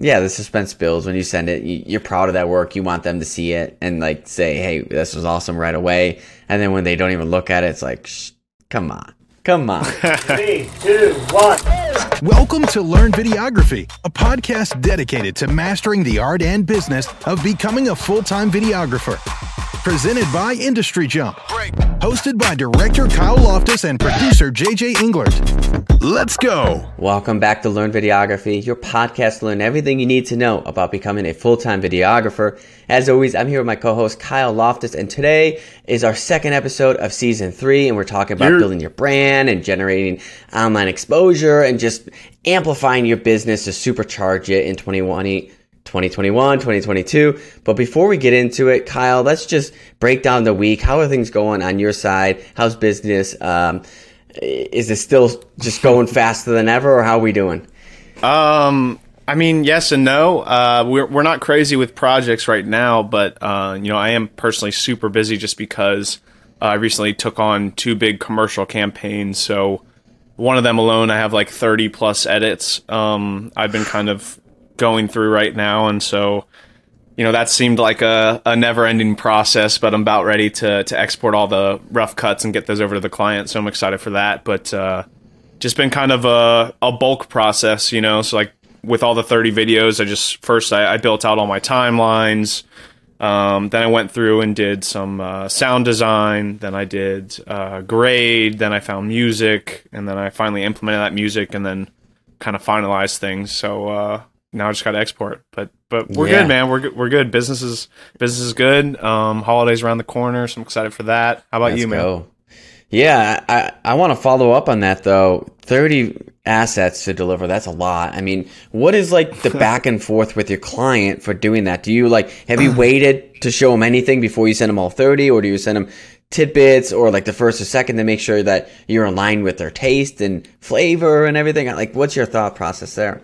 Yeah, the suspense builds when you send it. You, are proud of that work. You want them to see it and like say, "Hey, this was awesome" right away. And then when they don't even look at it, it's like, Shh, "Come on, come on." Three, two, one. Welcome to Learn Videography, a podcast dedicated to mastering the art and business of becoming a full-time videographer. Presented by Industry Jump. Hosted by director Kyle Loftus and producer JJ Englert. Let's go. Welcome back to Learn Videography, your podcast to learn everything you need to know about becoming a full time videographer. As always, I'm here with my co host Kyle Loftus, and today is our second episode of season three, and we're talking about You're- building your brand and generating online exposure and just amplifying your business to supercharge it in 2020. 2021, 2022. But before we get into it, Kyle, let's just break down the week. How are things going on your side? How's business? Um, is it still just going faster than ever, or how are we doing? Um, I mean, yes and no. Uh, we're we're not crazy with projects right now, but uh, you know, I am personally super busy just because uh, I recently took on two big commercial campaigns. So one of them alone, I have like thirty plus edits. Um, I've been kind of going through right now, and so you know that seemed like a, a never ending process. But I'm about ready to to export all the rough cuts and get those over to the client. So I'm excited for that. But uh, just been kind of a, a bulk process, you know. So like with all the 30 videos, I just first I, I built out all my timelines. Um, then I went through and did some uh, sound design. Then I did uh, grade. Then I found music, and then I finally implemented that music, and then kind of finalized things. So uh, now I just got to export. But but we're yeah. good, man. We're good. We're good. Business is business is good. Um, holidays around the corner, so I'm excited for that. How about Let's you, man? Go. Yeah, I, I want to follow up on that though. 30 assets to deliver, that's a lot. I mean, what is like the back and forth with your client for doing that? Do you like, have you waited to show them anything before you send them all 30 or do you send them tidbits or like the first or second to make sure that you're aligned with their taste and flavor and everything? Like, what's your thought process there?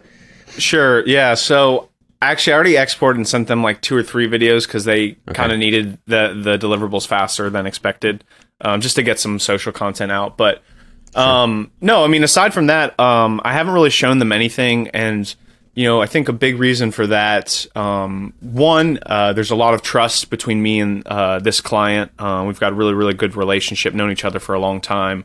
Sure. Yeah. So actually, I already exported and sent them like two or three videos because they okay. kind of needed the the deliverables faster than expected, um, just to get some social content out. But um, no, I mean, aside from that, um, I haven't really shown them anything, and you know, I think a big reason for that, um, one, uh, there's a lot of trust between me and uh, this client. Uh, we've got a really, really good relationship, known each other for a long time.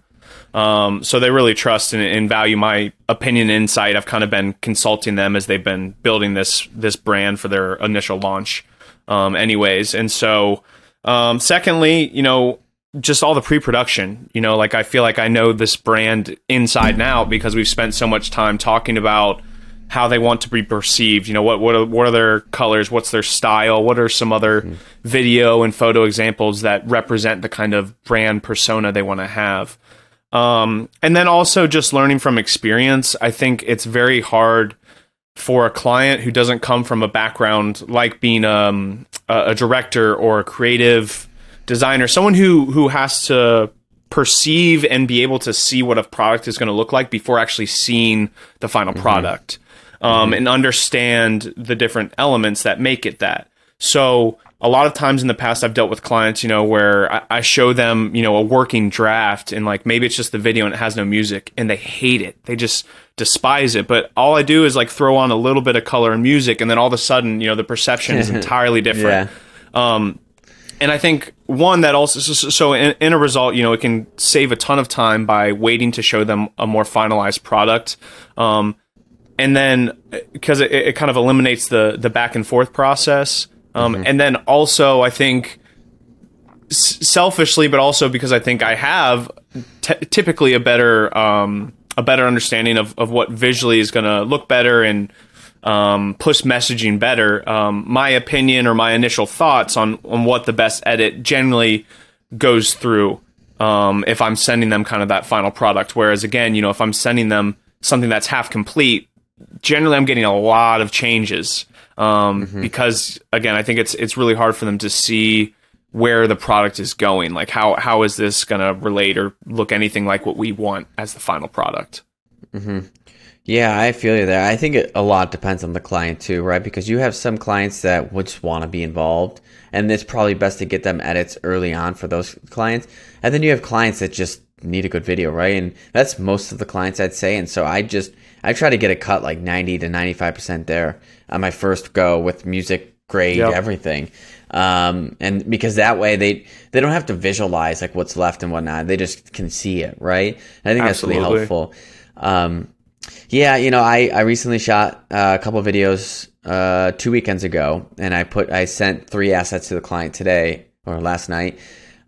Um, so they really trust and, and, value my opinion and insight. I've kind of been consulting them as they've been building this this brand for their initial launch, um, anyways. And so, um, secondly, you know, just all the pre-production. You know, like I feel like I know this brand inside and out because we've spent so much time talking about how they want to be perceived. You know, what what are, what are their colors? What's their style? What are some other mm. video and photo examples that represent the kind of brand persona they want to have? Um, and then also just learning from experience. I think it's very hard for a client who doesn't come from a background like being um, a, a director or a creative designer, someone who who has to perceive and be able to see what a product is going to look like before actually seeing the final mm-hmm. product um, mm-hmm. and understand the different elements that make it that. So a lot of times in the past I've dealt with clients, you know, where I, I, show them, you know, a working draft and like maybe it's just the video and it has no music and they hate it. They just despise it. But all I do is like throw on a little bit of color and music and then all of a sudden, you know, the perception is entirely different. Yeah. Um, and I think one that also so, so in, in, a result, you know, it can save a ton of time by waiting to show them a more finalized product. Um, and then because it, it kind of eliminates the the back and forth process um, mm-hmm. And then also, I think s- selfishly, but also because I think I have t- typically a better um, a better understanding of, of what visually is going to look better and um, push messaging better. Um, my opinion or my initial thoughts on on what the best edit generally goes through um, if I'm sending them kind of that final product. Whereas again, you know, if I'm sending them something that's half complete, generally I'm getting a lot of changes um, mm-hmm. because again, I think it's it's really hard for them to see where the product is going. Like how how is this going to relate or look anything like what we want as the final product? Mm-hmm. Yeah, I feel you there. I think it, a lot depends on the client too, right? Because you have some clients that would just want to be involved, and it's probably best to get them edits early on for those clients. And then you have clients that just need a good video, right? And that's most of the clients I'd say. And so I just I try to get a cut like 90 to 95% there on my first go with music grade, yep. everything. Um, and because that way they they don't have to visualize like what's left and whatnot. They just can see it, right? And I think Absolutely. that's really helpful. Um, yeah, you know, I, I recently shot uh, a couple videos uh, two weekends ago, and I put I sent three assets to the client today or last night.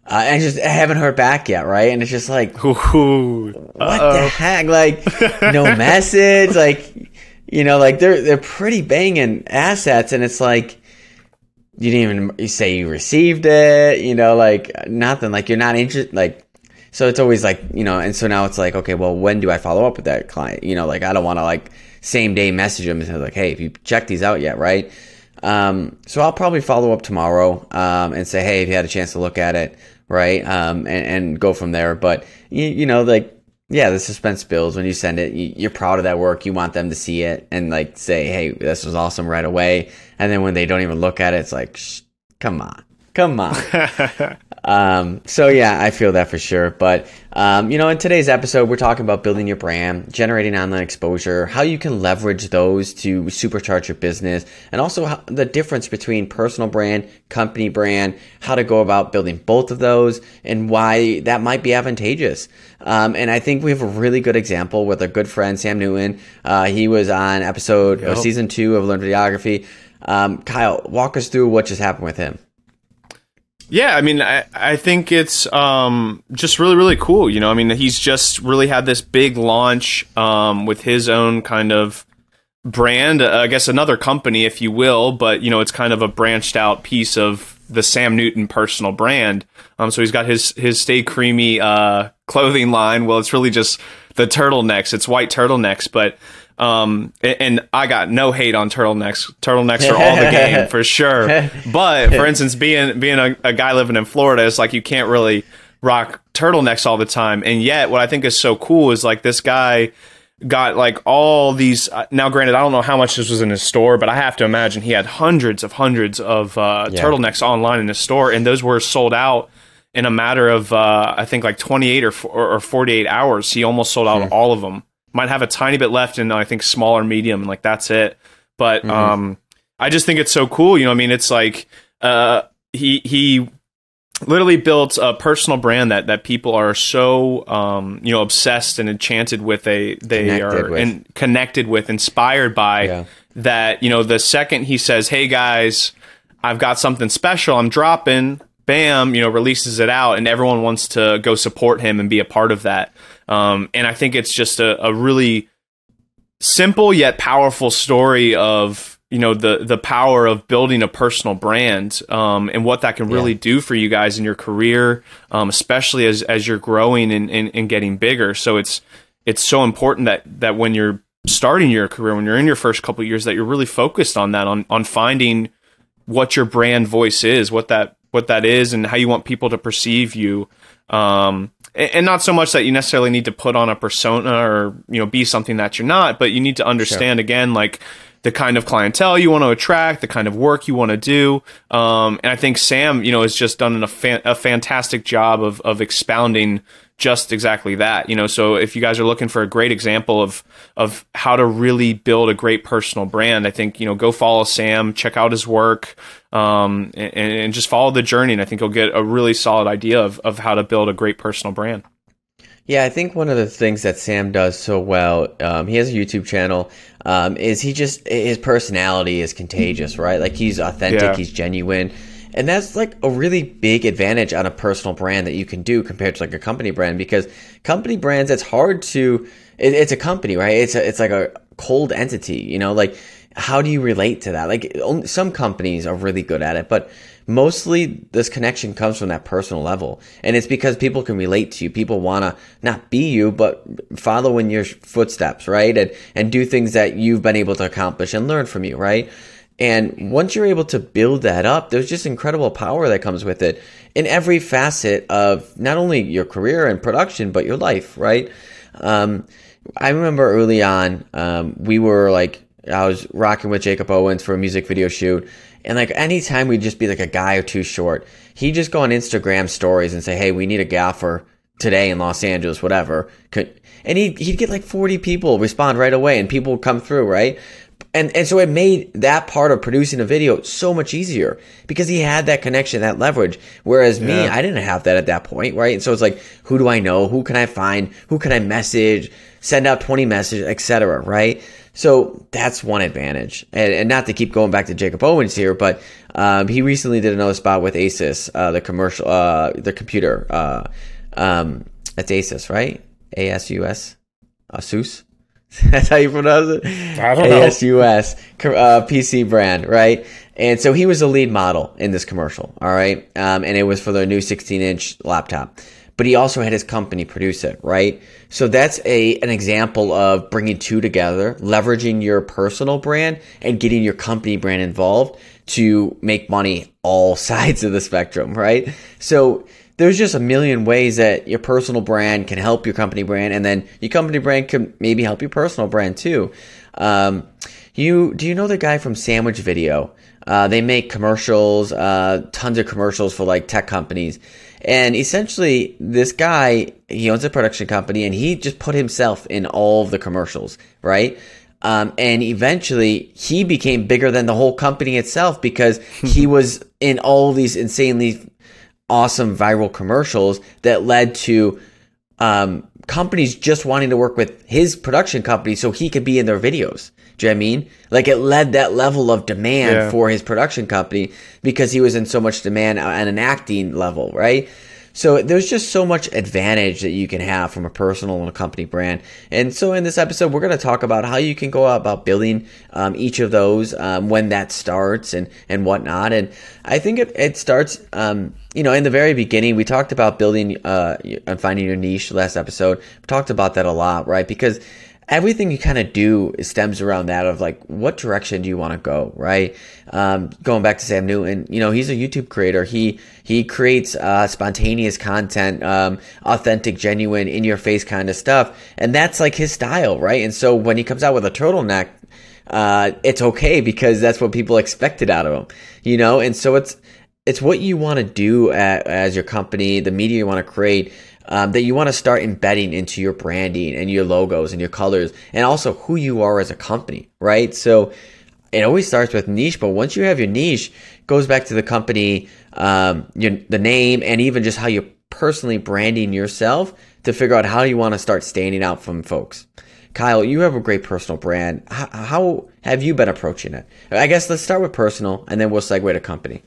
Uh, and I just I haven't heard back yet, right? And it's just like, Ooh, what the heck? Like, no message. Like, you know, like they're they're pretty banging assets, and it's like you didn't even say you received it. You know, like nothing. Like you're not interested. Like so it's always like, you know, and so now it's like, okay, well, when do I follow up with that client? You know, like I don't want to like same day message them and say like, hey, if you checked these out yet, right? Um, so I'll probably follow up tomorrow um, and say, hey, if you had a chance to look at it, right? Um, and, and go from there. But you, you know, like yeah, the suspense builds when you send it. You, are proud of that work. You want them to see it and like say, "Hey, this was awesome" right away. And then when they don't even look at it, it's like, "Come on, come on." Um, so yeah, I feel that for sure. But um, you know, in today's episode, we're talking about building your brand, generating online exposure, how you can leverage those to supercharge your business, and also how, the difference between personal brand, company brand, how to go about building both of those, and why that might be advantageous. Um, and I think we have a really good example with our good friend Sam Newton. Uh, he was on episode yep. season two of Learn Videography. Um, Kyle, walk us through what just happened with him. Yeah, I mean, I, I think it's um, just really, really cool. You know, I mean, he's just really had this big launch um, with his own kind of brand, uh, I guess another company, if you will, but, you know, it's kind of a branched out piece of the Sam Newton personal brand. Um, so he's got his, his Stay Creamy uh, clothing line. Well, it's really just the turtlenecks, it's white turtlenecks, but um, and I got no hate on turtlenecks. Turtlenecks are all the game for sure. But for instance, being being a, a, guy living in Florida, it's like you can't really rock turtlenecks all the time. And yet, what I think is so cool is like this guy got like all these. Uh, now, granted, I don't know how much this was in his store, but I have to imagine he had hundreds of hundreds of uh, yeah. turtlenecks online in his store, and those were sold out in a matter of uh, I think like 28 or, or 48 hours. He almost sold out hmm. all of them might have a tiny bit left in I think small or medium, and like that's it. But mm-hmm. um, I just think it's so cool. You know, I mean, it's like uh, he he literally built a personal brand that that people are so um, you know obsessed and enchanted with. They they connected are and connected with, inspired by. Yeah. That you know, the second he says, "Hey guys, I've got something special. I'm dropping." Bam, you know, releases it out, and everyone wants to go support him and be a part of that. Um, and I think it's just a, a really simple yet powerful story of you know the the power of building a personal brand um, and what that can really yeah. do for you guys in your career, um, especially as as you're growing and, and, and, getting bigger. So it's it's so important that that when you're starting your career, when you're in your first couple years, that you're really focused on that on on finding what your brand voice is, what that what that is, and how you want people to perceive you. Um, and not so much that you necessarily need to put on a persona or you know be something that you're not but you need to understand sure. again like the kind of clientele you want to attract the kind of work you want to do um, and i think sam you know has just done a, fa- a fantastic job of of expounding just exactly that you know so if you guys are looking for a great example of of how to really build a great personal brand i think you know go follow sam check out his work um, and, and, just follow the journey and i think you'll get a really solid idea of, of how to build a great personal brand yeah, I think one of the things that Sam does so well, um, he has a YouTube channel, um, is he just his personality is contagious, right? Like he's authentic, yeah. he's genuine, and that's like a really big advantage on a personal brand that you can do compared to like a company brand because company brands it's hard to it, it's a company right? It's a, it's like a cold entity you know? Like how do you relate to that? Like only, some companies are really good at it but mostly this connection comes from that personal level. And it's because people can relate to you. People want to not be you but follow in your footsteps right? And and do things that you've been able to accomplish and learn from you right and once you're able to build that up, there's just incredible power that comes with it in every facet of not only your career and production, but your life, right? Um, I remember early on, um, we were like, I was rocking with Jacob Owens for a music video shoot. And like anytime we'd just be like a guy or two short, he'd just go on Instagram stories and say, Hey, we need a gaffer today in Los Angeles, whatever. Could, and he'd, he'd get like 40 people respond right away and people would come through, right? And, and so it made that part of producing a video so much easier because he had that connection, that leverage. Whereas me, I didn't have that at that point, right? And so it's like, who do I know? Who can I find? Who can I message? Send out 20 messages, etc. right? So that's one advantage. And, and, not to keep going back to Jacob Owens here, but um, he recently did another spot with Asus, uh, the commercial, uh, the computer. Uh, um, that's Asus, right? A S U S, Asus. That's how you pronounce it. I don't know. ASUS uh, PC brand, right? And so he was the lead model in this commercial. All right, um, and it was for the new 16 inch laptop. But he also had his company produce it, right? So that's a an example of bringing two together, leveraging your personal brand and getting your company brand involved to make money all sides of the spectrum, right? So there's just a million ways that your personal brand can help your company brand, and then your company brand can maybe help your personal brand too. Um, you do you know the guy from Sandwich Video? Uh, they make commercials, uh, tons of commercials for like tech companies. And essentially, this guy, he owns a production company and he just put himself in all of the commercials, right? Um, and eventually, he became bigger than the whole company itself because he was in all these insanely awesome viral commercials that led to um, companies just wanting to work with his production company so he could be in their videos. Do you know I mean? Like it led that level of demand yeah. for his production company because he was in so much demand at an acting level, right? So there's just so much advantage that you can have from a personal and a company brand. And so in this episode, we're going to talk about how you can go about building um, each of those, um, when that starts and, and whatnot. And I think it, it starts, um, you know, in the very beginning, we talked about building uh, and finding your niche last episode. We talked about that a lot, right? Because everything you kind of do stems around that of like what direction do you want to go right? Um, going back to sam newton you know he's a youtube creator. He he creates uh, spontaneous content um, authentic genuine in your face kind of stuff and that's like his style right? And so when he comes out with a turtleneck uh, it's okay because that's what people expected out of him you know? And so it's it's what you want to do at, as your company the media you want to create um, that you want to start embedding into your branding and your logos and your colors and also who you are as a company, right? So it always starts with niche, but once you have your niche, goes back to the company, um, your, the name, and even just how you're personally branding yourself to figure out how you want to start standing out from folks. Kyle, you have a great personal brand. How, how have you been approaching it? I guess let's start with personal, and then we'll segue to company.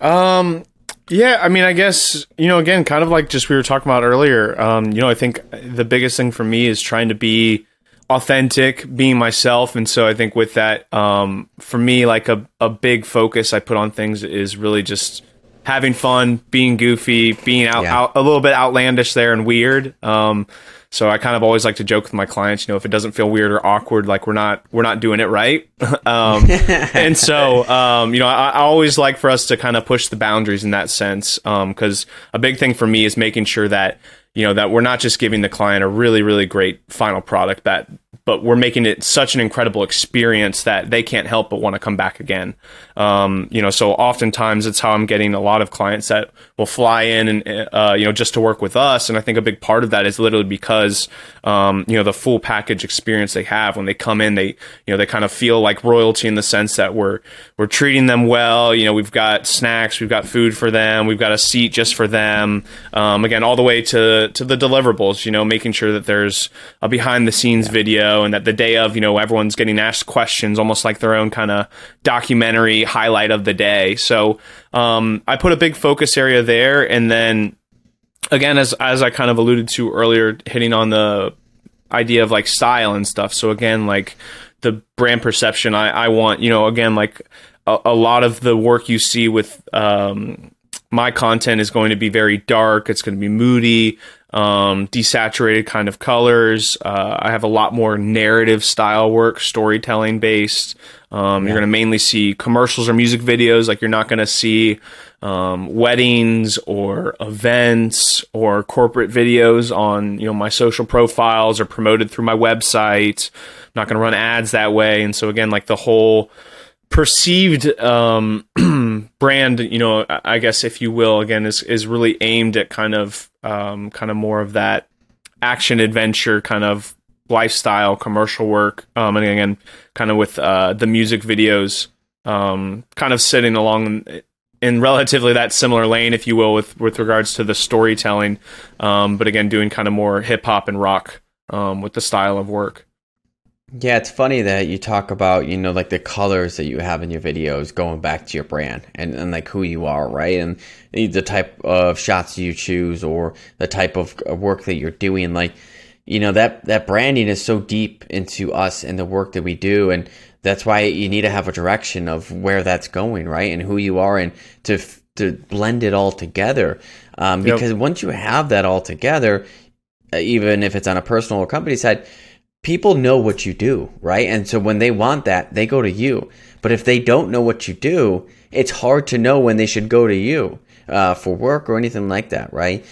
Um, yeah, I mean, I guess you know, again, kind of like just we were talking about earlier. Um, you know, I think the biggest thing for me is trying to be authentic, being myself, and so I think with that, um, for me, like a a big focus I put on things is really just having fun, being goofy, being out, yeah. out a little bit outlandish there and weird. Um, so I kind of always like to joke with my clients, you know, if it doesn't feel weird or awkward, like we're not we're not doing it right. um, and so, um, you know, I, I, always like for us to kind of push the boundaries in that sense, because um, a big thing for me is making sure that you know that we're not just giving the client a really really great final product that but we're making it such an incredible experience that they can't help but want to come back again. Um, you know, so oftentimes it's how I'm getting a lot of clients that will fly in and uh, you know just to work with us, and I think a big part of that is literally because um, you know the full package experience they have when they come in, they you know they kind of feel like royalty in the sense that we're we're treating them well. You know, we've got snacks, we've got food for them, we've got a seat just for them. Um, again, all the way to to the deliverables. You know, making sure that there's a behind the scenes yeah. video and that the day of, you know, everyone's getting asked questions, almost like their own kind of documentary highlight of the day. So um, I put a big focus area there, and then again, as as I kind of alluded to earlier, hitting on the idea of like style and stuff. So again, like the brand perception, I, I want, you know, again, like a, a lot of the work you see with um, my content is going to be very dark. It's going to be moody um, desaturated kind of colors. Uh, I have a lot more narrative style work, storytelling based. Um, yeah. You're going to mainly see commercials or music videos. Like you're not going to see um, weddings or events or corporate videos on you know my social profiles or promoted through my website. I'm not going to run ads that way. And so again, like the whole perceived um, brand, you know, I guess if you will, again, is is really aimed at kind of um, kind of more of that action adventure kind of lifestyle commercial work, um, and again, kind of with uh, the music videos, um, kind of sitting along in relatively that similar lane, if you will, with with regards to the storytelling, um, but again, doing kind of more hip hop and rock um, with the style of work. Yeah, it's funny that you talk about, you know, like the colors that you have in your videos going back to your brand and, and like who you are, right? And the type of shots you choose or the type of work that you're doing. Like, you know, that, that branding is so deep into us and the work that we do. And that's why you need to have a direction of where that's going, right? And who you are and to, to blend it all together. Um, because yep. once you have that all together, uh, even if it's on a personal or company side, people know what you do, right? And so when they want that, they go to you. But if they don't know what you do, it's hard to know when they should go to you uh, for work or anything like that, right?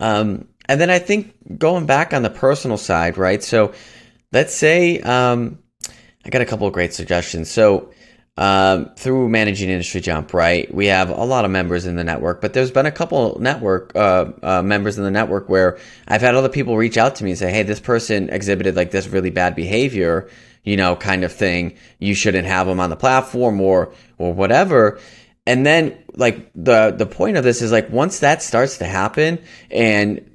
Um, and then I think going back on the personal side, right? So let's say um, I got a couple of great suggestions. So um, through managing industry jump right? We have a lot of members in the network but there's been a couple network uh, uh, members in the network where i've had other people reach out to me and say hey this person exhibited like this really bad behavior you know kind of thing. You shouldn't have them on the platform or or whatever. And then like the the point of this is like once that starts to happen and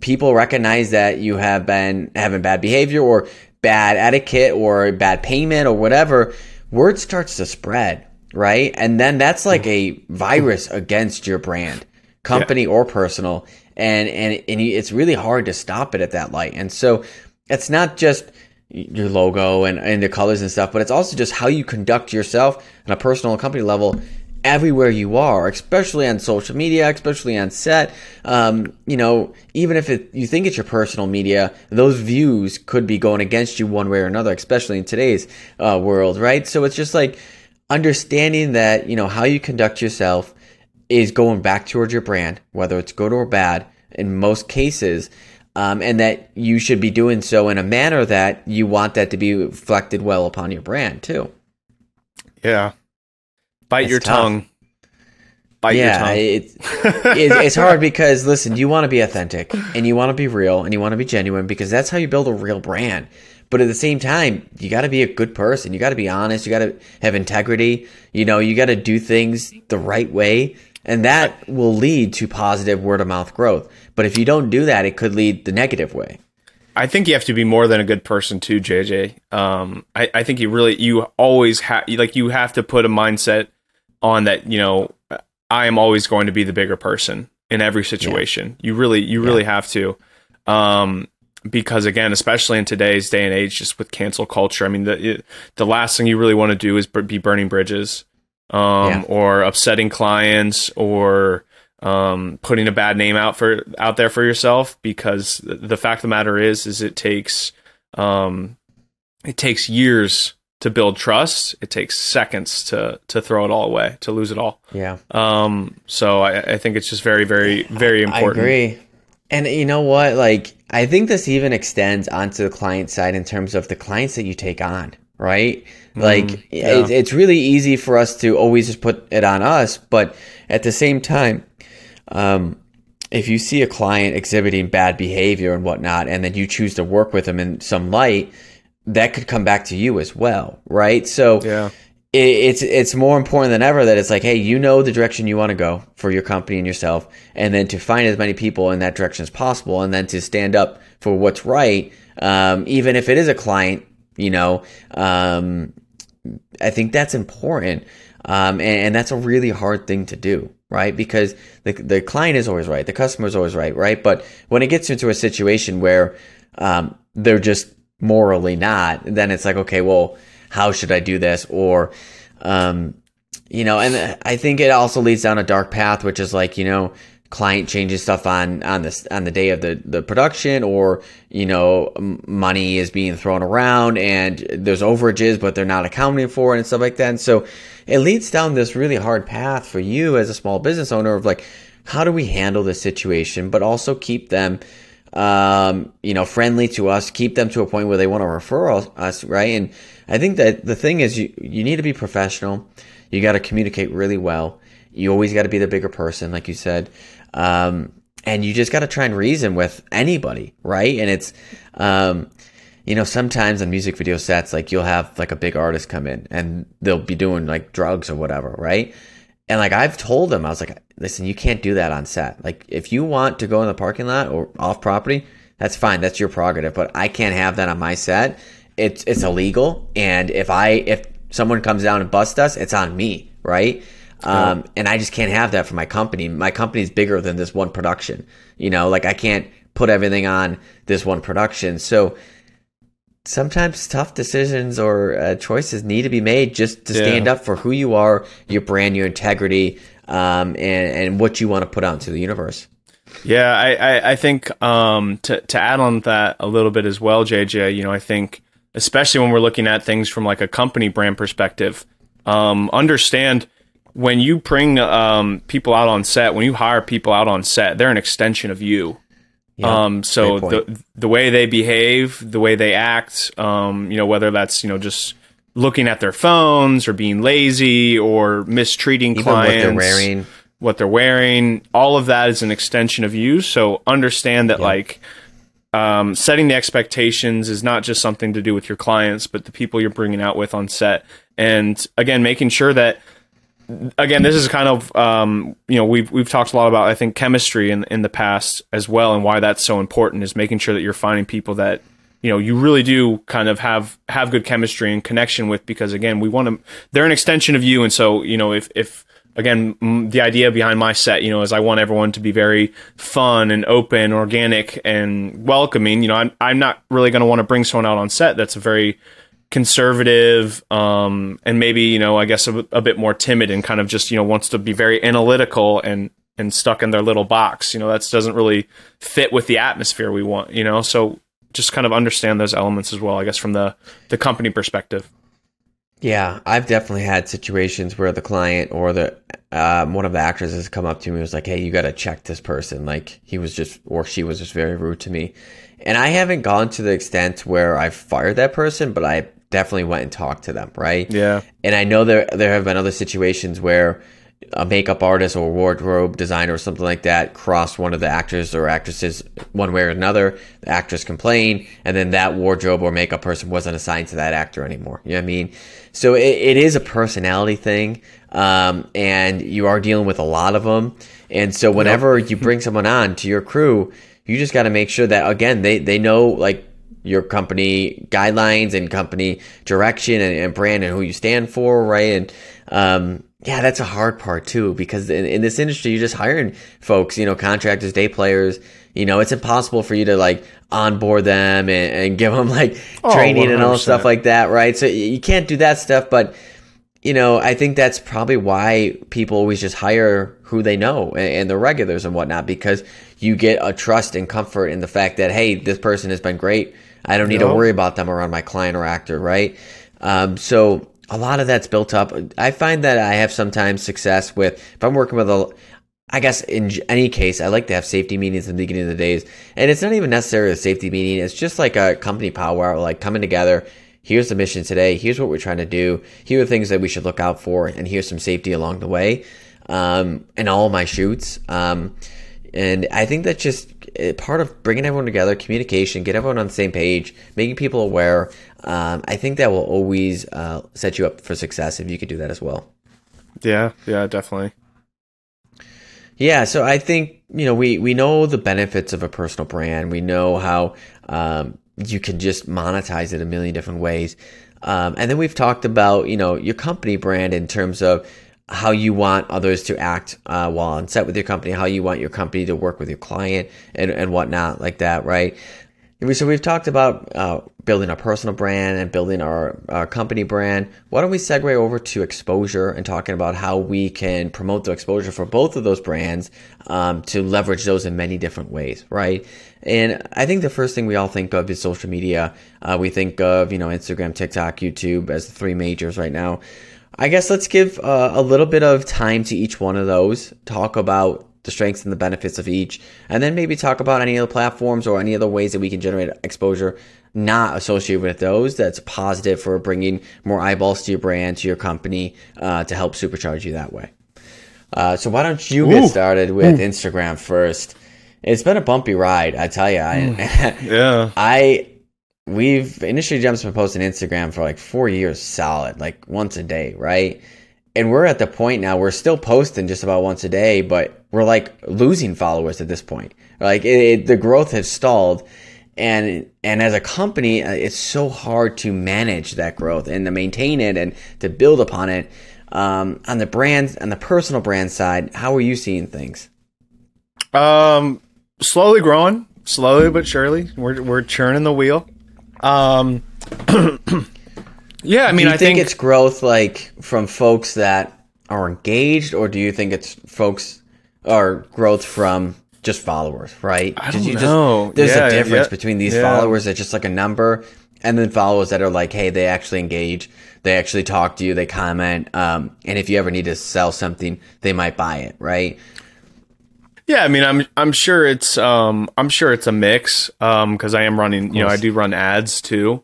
people recognize that you have been having bad behavior or bad etiquette or bad payment or whatever word starts to spread, right? And then that's like a virus against your brand, company yeah. or personal. And, and, and it's really hard to stop it at that light. And so it's not just your logo and, and the colors and stuff, but it's also just how you conduct yourself on a personal and company level everywhere you are, especially on social media, especially on set. Um, you know, even if it, you think it's your personal media, those views could be going against you one way or another, especially in today's uh, world, right? So it's just like understanding that, you know, how you conduct yourself is going back towards your brand, whether it's good or bad in most cases. Um, and that you should be doing so in a manner that you want that to be reflected well upon your brand too. Yeah, Bite your tough. tongue. Bite your tongue. yeah, it's, it's hard because listen, you want to be authentic and you want to be real and you want to be genuine because that's how you build a real brand. But at the same time, you got to be a good person. You got to be honest. You got to have integrity. You know, you got to do things the right way, and that will lead to positive word of mouth growth. But if you don't do that, it could lead the negative way. I think you have to be more than a good person too, JJ. Um, I, I think you really, you always have, like, you have to put a mindset on that, you know, I am always going to be the bigger person in every situation. Yeah. You really, you really yeah. have to. Um, because again, especially in today's day and age, just with cancel culture, I mean, the the last thing you really want to do is be burning bridges, um, yeah. or upsetting clients, or um, putting a bad name out for out there for yourself. Because the fact of the matter is, is it takes um, it takes years to build trust, it takes seconds to to throw it all away, to lose it all. Yeah. Um. So I, I think it's just very, very, very important. I agree. And you know what? Like, I think this even extends onto the client side in terms of the clients that you take on, right? Mm, like, yeah. it, it's really easy for us to always just put it on us, but at the same time, um, if you see a client exhibiting bad behavior and whatnot, and then you choose to work with them in some light, that could come back to you as well, right? So yeah. It, it's it's more important than ever that it's like, hey, you know the direction you want to go for your company and yourself, and then to find as many people in that direction as possible, and then to stand up for what's right, um, even if it is a client, you know. Um, I think that's important, um, and, and that's a really hard thing to do right? Because the the client is always right, the customer is always right, right? But when it gets into a situation where um, they're just morally not, then it's like, okay, well, how should I do this? Or, um, you know, and I think it also leads down a dark path, which is like, you know, client changes stuff on on this on the day of the the production or you know money is being thrown around and there's overages but they're not accounting for it and stuff like that and so it leads down this really hard path for you as a small business owner of like how do we handle this situation but also keep them um, you know, friendly to us, keep them to a point where they want to refer us, right? And I think that the thing is, you you need to be professional. You got to communicate really well, You always got to be the bigger person, like you said. Um, and you just got to try and reason with anybody, right? And it's, um, you know, sometimes on music video sets, like you'll have like a big artist come in and they'll be doing like drugs or whatever, right? And like I've told them, I was like, listen, you can't do that on set. Like if you want to go in the parking lot or off property, that's fine. That's your prerogative. But I can't have that on my set. It's it's illegal. And if I if someone comes down and busts us, it's on me, right? Um, and I just can't have that for my company. My company is bigger than this one production. You know, like I can't put everything on this one production. So sometimes tough decisions or uh, choices need to be made just to stand yeah. up for who you are, your brand, your integrity, um, and, and what you want to put out into the universe. Yeah, I, I, I think um, to, to add on that a little bit as well, JJ, you know, I think especially when we're looking at things from like a company brand perspective, um, understand when you bring um, people out on set, when you hire people out on set, they're an extension of you. Um, so the the way they behave, the way they act, um, you know, whether that's you know just looking at their phones or being lazy or mistreating Even clients, what they're wearing, what they're wearing, all of that is an extension of you. So understand that like um, setting the expectations is not just something to do with your clients, but the people you're bringing out with on set, and again, making sure that again, this is kind of um, you know we've we've talked a lot about I think chemistry in in the past as well, and why that's so important is making sure that you're finding people that you know you really do kind of have have good chemistry and connection with because again we want to they're an extension of you, and so you know if if again the idea behind my set you know is I want everyone to be very fun and open, organic and welcoming. You know I'm I'm not really going to want to bring someone out on set that's a very conservative um, and maybe you know i guess a, a, bit more timid and kind of just you know wants to be very analytical and and stuck in their little box. You know that doesn't really fit with the atmosphere we want you know? So just kind of understand those elements as well i guess from the the company perspective. Yeah i've definitely had situations where the client or the um, one of the actors has come up to me and was like hey you got to check this person. Like he was just or she was just very rude to me. And I haven't gone to the extent where I've fired that person, but I definitely went and talked to them, right? Yeah. And I know there there have been other situations where a makeup artist or wardrobe designer or something like that crossed one of the actors or actresses one way or another. The actress complained, and then that wardrobe or makeup person wasn't assigned to that actor anymore. You know what I mean? So it, it is a personality thing, um, and you are dealing with a lot of them. And so whenever yep. you bring someone on to your crew, you just got to make sure that again they they know like your company guidelines and company direction and, and, brand and who you stand for, right? And um, yeah, that's a hard part too because in, in, this industry, you're just hiring folks, you know, contractors, day players. You know, it's impossible for you to like onboard them and, and give them like oh, training 100%. and all stuff like that, right? So you can't do that stuff, but you know, I think that's probably why people always just hire who they know and, and the regulars and whatnot because you get a trust and comfort in the fact that hey, this person has been great I don't need to worry about them around my client or actor, right? Um, so a lot of that's built up. I find that I have sometimes success with if I'm working with a. I guess in any case, I like to have safety meetings in the beginning of the days, and it's not even necessarily a safety meeting. It's just like a company power, like coming together. Here's the mission today. Here's what we're trying to do. Here are things that we should look out for, and here's some safety along the way. Um, and all my shoots. Um, and I think that's just eh, part of bringing everyone together, communication, get everyone on the same page, making people aware. Um, I think that will always uh, set you up for success if you could do that as well. Yeah, yeah, definitely. Yeah, so I think you know we we know the benefits of a personal brand. We know how um, you can just monetize it a million different ways. Um, and then we've talked about you know your company brand in terms of how you want others to act uh, while on set with your company, how you want your company to work with your client and, and whatnot like that, right? So we've talked about uh, building a personal brand and building our, our company brand. Why don't we segue over to exposure and talking about how we can promote the exposure for both of those brands um, to leverage those in many different ways, right? And I think the first thing we all think of is social media. Uh, we think of you know Instagram, TikTok, YouTube as the three majors right now. I guess let's give uh, a little bit of time to each one of those, talk about the strengths and the benefits of each, and then maybe talk about any of the platforms or any other ways that we can generate exposure not associated with those that's positive for bringing more eyeballs to your brand, to your company, uh, to help supercharge you that way. Uh, so why don't you get Ooh. started with Ooh. Instagram first? It's been a bumpy ride, I tell you. I, yeah. I we've industry jumps been posting Instagram for like four years solid, like once a day, right? And we're at the point now we're still posting just about once a day, but we're like losing followers at this point. Like it, it, the growth has stalled, and and as a company, uh, it's so hard to manage that growth and to maintain it and to build upon it. Um, on the brand, on the personal brand side, how are you seeing things? Um, slowly growing, slowly but surely. We're we're churning the wheel. Um, yeah, I mean, I think, think it's growth like from folks that are engaged, or do you think it's folks or growth from just followers, right? I don't know. Just, there's yeah, a difference yeah, between these yeah. followers that just like a number, and then followers that are like, hey, they actually engage, they actually talk to you, they comment, um, and if you ever need to sell something, they might buy it, right? Yeah, I mean, I'm I'm sure it's um I'm sure it's a mix um because I am running, you know, I do run ads too.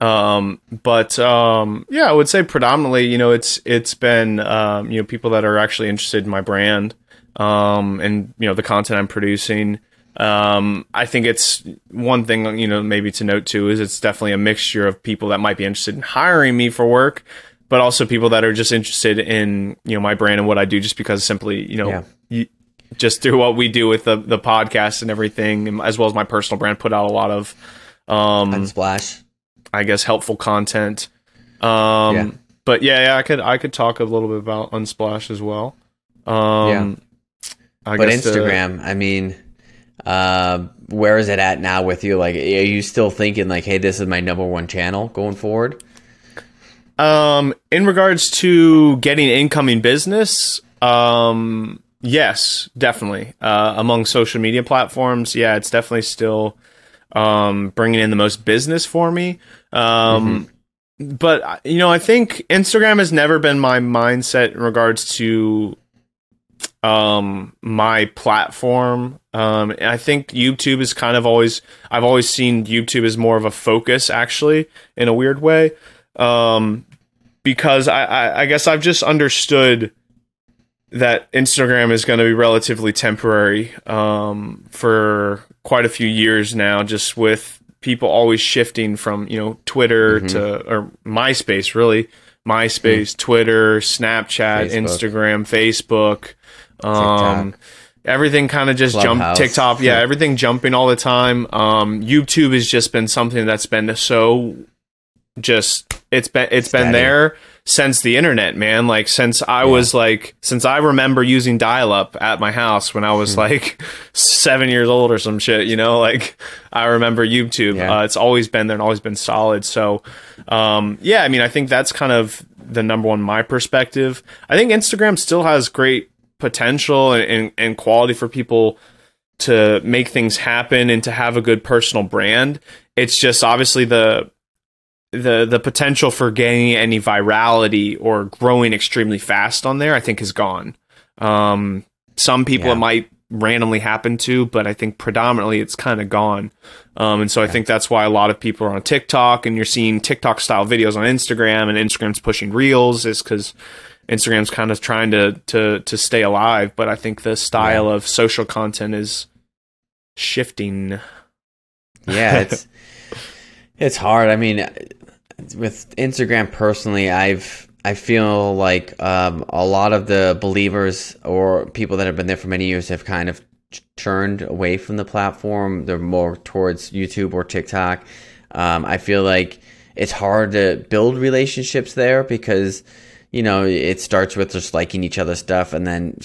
Um, but um, yeah, I would say predominantly, you know, it's it's been um, you know people that are actually interested in my brand um, and you know the content I'm producing. Um, I think it's one thing you know maybe to note too is it's definitely a mixture of people that might be interested in hiring me for work, but also people that are just interested in you know my brand and what I do, just because simply you know. Yeah. You, just through what we do with the the podcast and everything, as well as my personal brand, put out a lot of um, Unsplash. I guess helpful content. Um, yeah. but yeah, yeah, I could I could talk a little bit about Unsplash as well. Um, yeah. I but Instagram, the, I mean, uh, where is it at now with you? Like, are you still thinking like, hey, this is my number one channel going forward? Um, in regards to getting incoming business, um, Yes, definitely. Uh, among social media platforms, yeah, it's definitely still um, bringing in the most business for me. Um, mm-hmm. But you know, I think Instagram has never been my mindset in regards to um, my platform. Um, I think YouTube is kind of always. I've always seen YouTube as more of a focus, actually, in a weird way, um, because I, I, I guess I've just understood that Instagram is going to be relatively temporary um, for quite a few years now, just with people always shifting from you know Twitter mm-hmm. to or MySpace, really MySpace, mm. Twitter, Snapchat, Facebook. Instagram, Facebook. Um, everything kind of just jumped TikTok, yeah, everything jumping all the time. Um, YouTube has just been something that's been so just it's been it's Steady. been there since the internet, man. Like since I yeah. was like since I remember using dial up at my house when I was hmm. like seven years old or some shit, you know, like I remember YouTube. Yeah. Uh, it's always been there and always been solid. So um, yeah, I mean I think that's kind of the number one my perspective. I think Instagram still has great potential and, and, and quality for people to make things happen and to have a good personal brand. It's just obviously the the the potential for gaining any virality or growing extremely fast on there, I think, is gone. Um, some people yeah. it might randomly happen to, but I think predominantly it's kind of gone. Um, and so. I think that's why a lot of people are on TikTok, and you're seeing TikTok style videos on Instagram, and Instagram's pushing Reels, is because Instagram's kind of trying to to to stay alive. But I think the style yeah. of social content is shifting. Yeah, it's it's hard. I mean, with Instagram personally, I've I feel like um, a lot of the believers or people that have been there for many years have kind of turned away from the platform. They're more towards YouTube or TikTok. Um, I feel like it's hard to build relationships there because you know it starts with just liking each other's stuff and then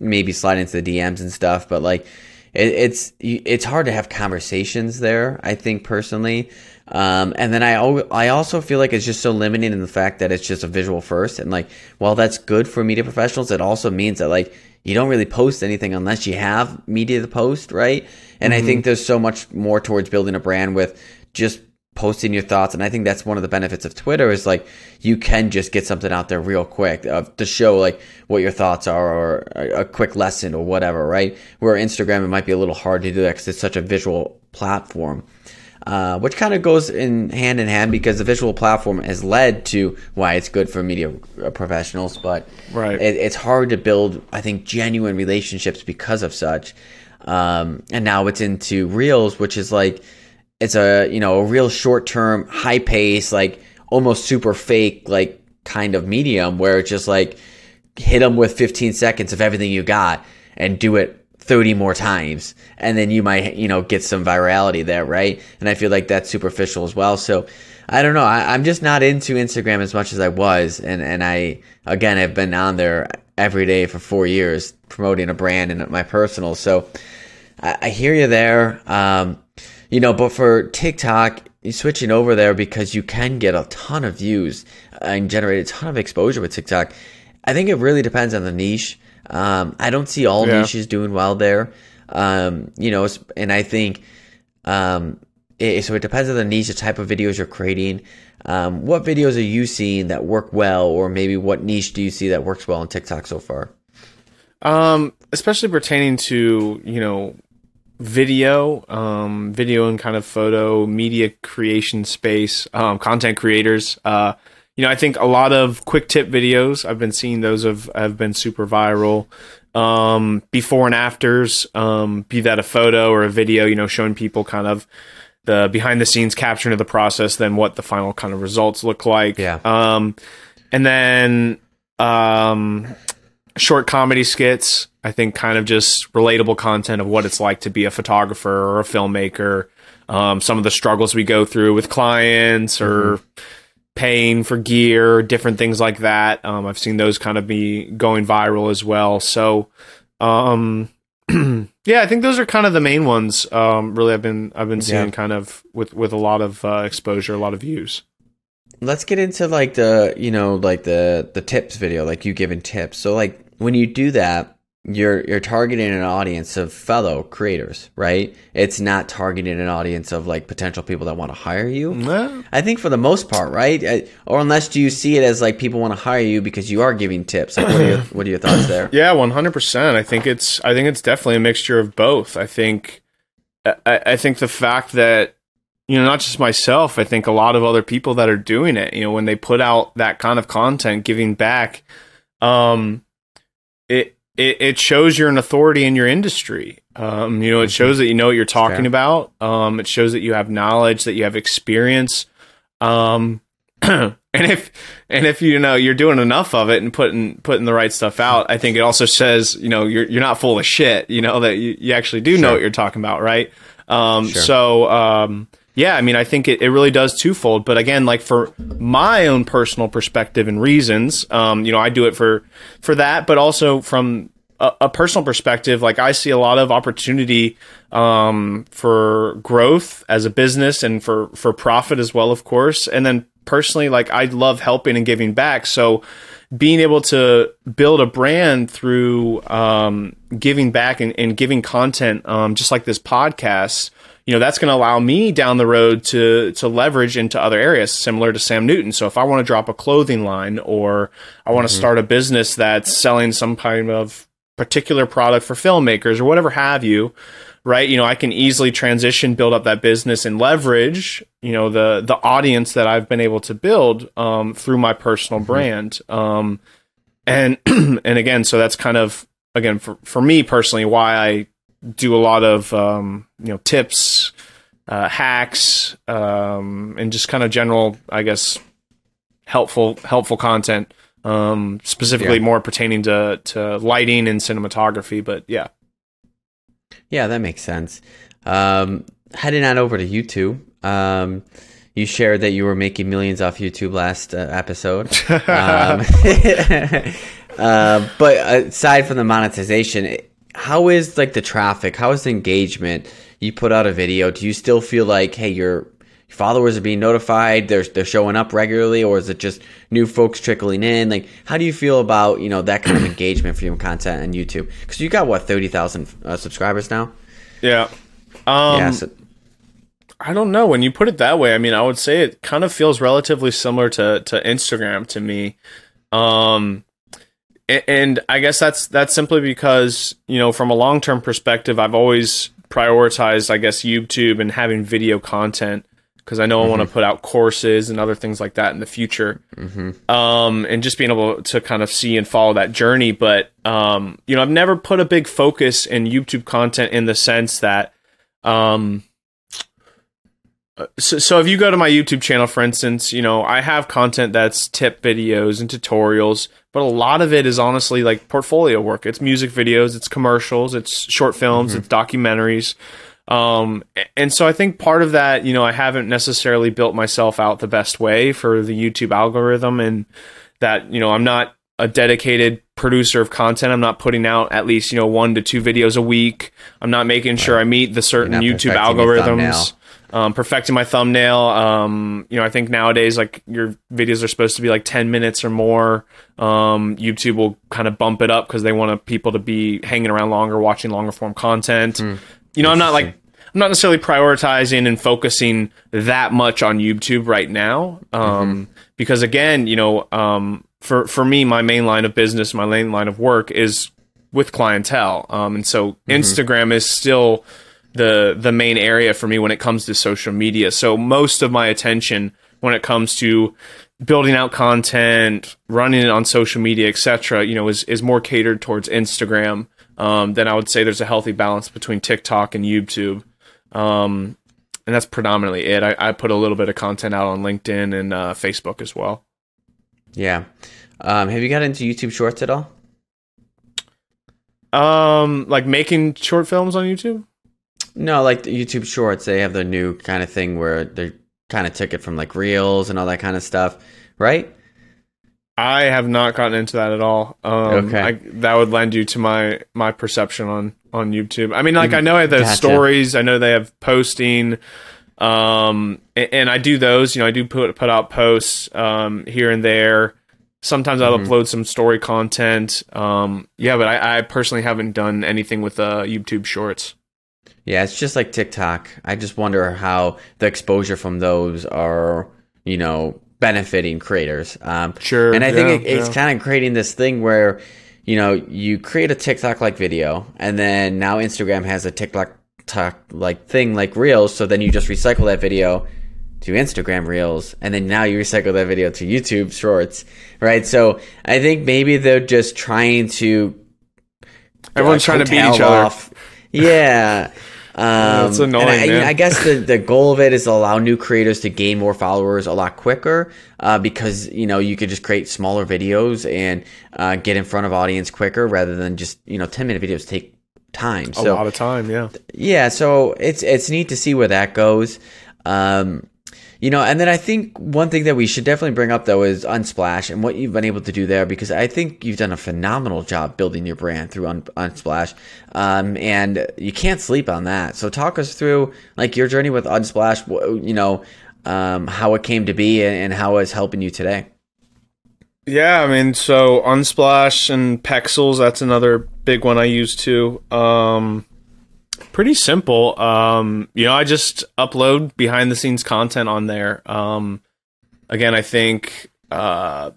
maybe slide into the DMs and stuff. But like it, it's it's hard to have conversations there. I think personally. Um, and then I, I also feel like it's just so limiting in the fact that it's just a visual first. And like, while that's good for media professionals, it also means that like, you don't really post anything unless you have media to post, right? And mm-hmm. I think there's so much more towards building a brand with just posting your thoughts. And I think that's one of the benefits of Twitter is like, you can just get something out there real quick uh, to show like what your thoughts are or a, a quick lesson or whatever, right? Where Instagram, it might be a little hard to do that because it's such a visual platform. Uh, which kind of goes in hand in hand because the visual platform has led to why it's good for media uh, professionals, but right. it, it's hard to build, I think, genuine relationships because of such. Um, and now it's into Reels, which is like it's a you know a real short term, high pace, like almost super fake, like kind of medium where it's just like hit them with 15 seconds of everything you got and do it 30 more times and then you might you know get some virality there right? And i feel like that's superficial as well. So i don't know. I, am just not into instagram as much as i was and and i again i've been on there every day for four years promoting a brand and my personal. So i, I hear you there. Um, you know but for tiktok switching over there because you can get a ton of views and generate a ton of exposure with tiktok. I think it really depends on the niche um, I don't see all yeah. niches doing well there. Um, you know, and I think um, it, so. It depends on the niche, the type of videos you're creating. Um, what videos are you seeing that work well, or maybe what niche do you see that works well on TikTok so far? Um, especially pertaining to you know video, um, video and kind of photo media creation space, um, content creators. Uh, you know, I think a lot of quick tip videos, I've been seeing those have, have been super viral. Um, before and afters, um, be that a photo or a video, you know, showing people kind of the behind the scenes capturing of the process, then what the final kind of results look like. Yeah. Um, and then, um, short comedy skits, I think kind of just relatable content of what it's like to be a photographer or a filmmaker. Um, some of the struggles we go through with clients or, mm-hmm paying for gear, different things like that. Um, I've seen those kind of be going viral as well. So, um, yeah, I think those are kind of the main ones. Um, really, I've been I've been seeing yeah. kind of with with a lot of uh, exposure, a lot of views. Let's get into like the you know like the the tips video, like you giving tips. So like when you do that, you're you're targeting an audience of fellow creators, right? It's not targeting an audience of like potential people that want to hire you. No. I think for the most part, right? Or unless do you see it as like people want to hire you because you are giving tips. Like, what are your what are your thoughts there? Yeah, one hundred percent. I think it's I think it's definitely a mixture of both. I think I, I think the fact that you know not just myself, I think a lot of other people that are doing it. You know, when they put out that kind of content, giving back, um, it it, it shows you're an authority in your industry. Um, you know, it mm-hmm. shows that you know what you're talking about. Um, it shows that you have knowledge, that you have experience. Um, and if and if you know you're doing enough of it and putting putting the right stuff out, I think it also says you know you're you're not full of shit. You know that you, you actually do sure. know what you're talking about, right? Um, sure. So um, yeah, I mean, I think it, it really does twofold. But again, like for my own personal perspective and reasons, um, you know, I do it for for that, but also from a, a personal perspective, like I see a lot of opportunity um, for growth as a business and for for profit as well, of course. And then personally, like I love helping and giving back. So being able to build a brand through um, giving back and, and giving content, um, just like this podcast, you know that's going to allow me down the road to to leverage into other areas similar to Sam Newton. So if I want to drop a clothing line or I want to mm-hmm. start a business that's selling some kind of particular product for filmmakers or whatever have you, right? You know, I can easily transition, build up that business and leverage, you know, the the audience that I've been able to build um, through my personal mm-hmm. brand. Um, and and again, so that's kind of again for for me personally why I do a lot of um, you know tips, uh, hacks, um, and just kind of general, I guess, helpful helpful content. Um, specifically, yeah. more pertaining to to lighting and cinematography. But yeah, yeah, that makes sense. Um, heading on over to YouTube. Um, you shared that you were making millions off YouTube last uh, episode. um, uh, but aside from the monetization, how is like the traffic? How is the engagement? You put out a video. Do you still feel like, hey, your followers are being notified? They're they're showing up regularly, or is it just new folks trickling in? Like, how do you feel about you know that kind of engagement for your content on YouTube? Because you got what thirty thousand uh, subscribers now. Yeah. Um, yeah. So- I don't know. When you put it that way, I mean, I would say it kind of feels relatively similar to to Instagram to me. Um, and I guess that's that's simply because you know from a long term perspective, I've always prioritized, I guess, YouTube and having video content because I know mm-hmm. I want to put out courses and other things like that in the future. Mm-hmm. Um, and just being able to kind of see and follow that journey. But, um, you know, I've never put a big focus in YouTube content in the sense that, um, so, so if you go to my YouTube channel, for instance, you know, I have content that's tip videos and tutorials, but a lot of it is honestly like portfolio work. It's music videos, it's commercials, it's short films, mm-hmm. it's documentaries. Um, and so I think part of that, you know, I haven't necessarily built myself out the best way for the YouTube algorithm and that, you know, I'm not a dedicated producer of content. I'm not putting out at least, you know, one to two videos a week. I'm not making sure I meet the certain YouTube algorithms um, perfecting my thumbnail. Um, you know, I think nowadays like your videos are supposed to be like 10 minutes or more. Um, YouTube will kind of bump it up because they want people to be hanging around longer, watching longer form content. Mm, you know, I'm not like I'm not necessarily prioritizing and focusing that much on YouTube right now. Um, mm-hmm. because again, you know, um, for for me, my main line of business, my main line of work is with clientele. Um, and so mm-hmm. Instagram is still the the main area for me when it comes to social media. So most of my attention when it comes to building out content, running it on social media, etc., you know, is is more catered towards Instagram. Um, then I would say there's a healthy balance between TikTok and YouTube. Um, and that's predominantly it. I, I, put a little bit of content out on LinkedIn and uh, Facebook as well. Yeah. Um, have you got into YouTube Shorts at all? Um, like making short films on YouTube? No, like the YouTube Shorts, they have the new kind of thing where they kind of took it from like Reels and all that kind of stuff, right? I have not gotten into that at all. Um, okay, I, that would lend you to my my perception on on YouTube. I mean, like I know I have the gotcha. stories. I know they have posting, um, and, and, I do those. You know, I do put put out posts um, here and there. Sometimes I'll mm-hmm. upload some story content. Um, yeah, but I, I personally haven't done anything with uh, YouTube Shorts. Yeah, it's just like TikTok. I just wonder how the exposure from those are, you know, benefiting creators. Um, sure. And I think yeah, it, it's yeah. kind of creating this thing where, you know, you create a TikTok like video, and then now Instagram has a TikTok like thing like Reels. So then you just recycle that video to Instagram Reels, and then now you recycle that video to YouTube Shorts, right? So I think maybe they're just trying to. Everyone's uh, trying to beat each off. other. Yeah. Um, That's annoying. I, I, guess the, the goal of it is to allow new creators to gain more followers a lot quicker uh, because you know you could just create smaller videos and uh, get in front of audience quicker rather than just you know ten minute videos take time. So, a lot of time, yeah. Yeah, so it's it's neat to see where that goes. Um, you know, and then I think one thing that we should definitely bring up though is Unsplash and what you've been able to do there because I think you've done a phenomenal job building your brand through Un- Unsplash, um, and you can't sleep on that. So talk us through like your journey with Unsplash, you know, um, how it came to be and how it's helping you today. Yeah, I mean, so Unsplash and Pexels, that's another big one I use too. Um, Pretty simple. Um, you know, I just upload behind the scenes content on there. Um, again, I think uh,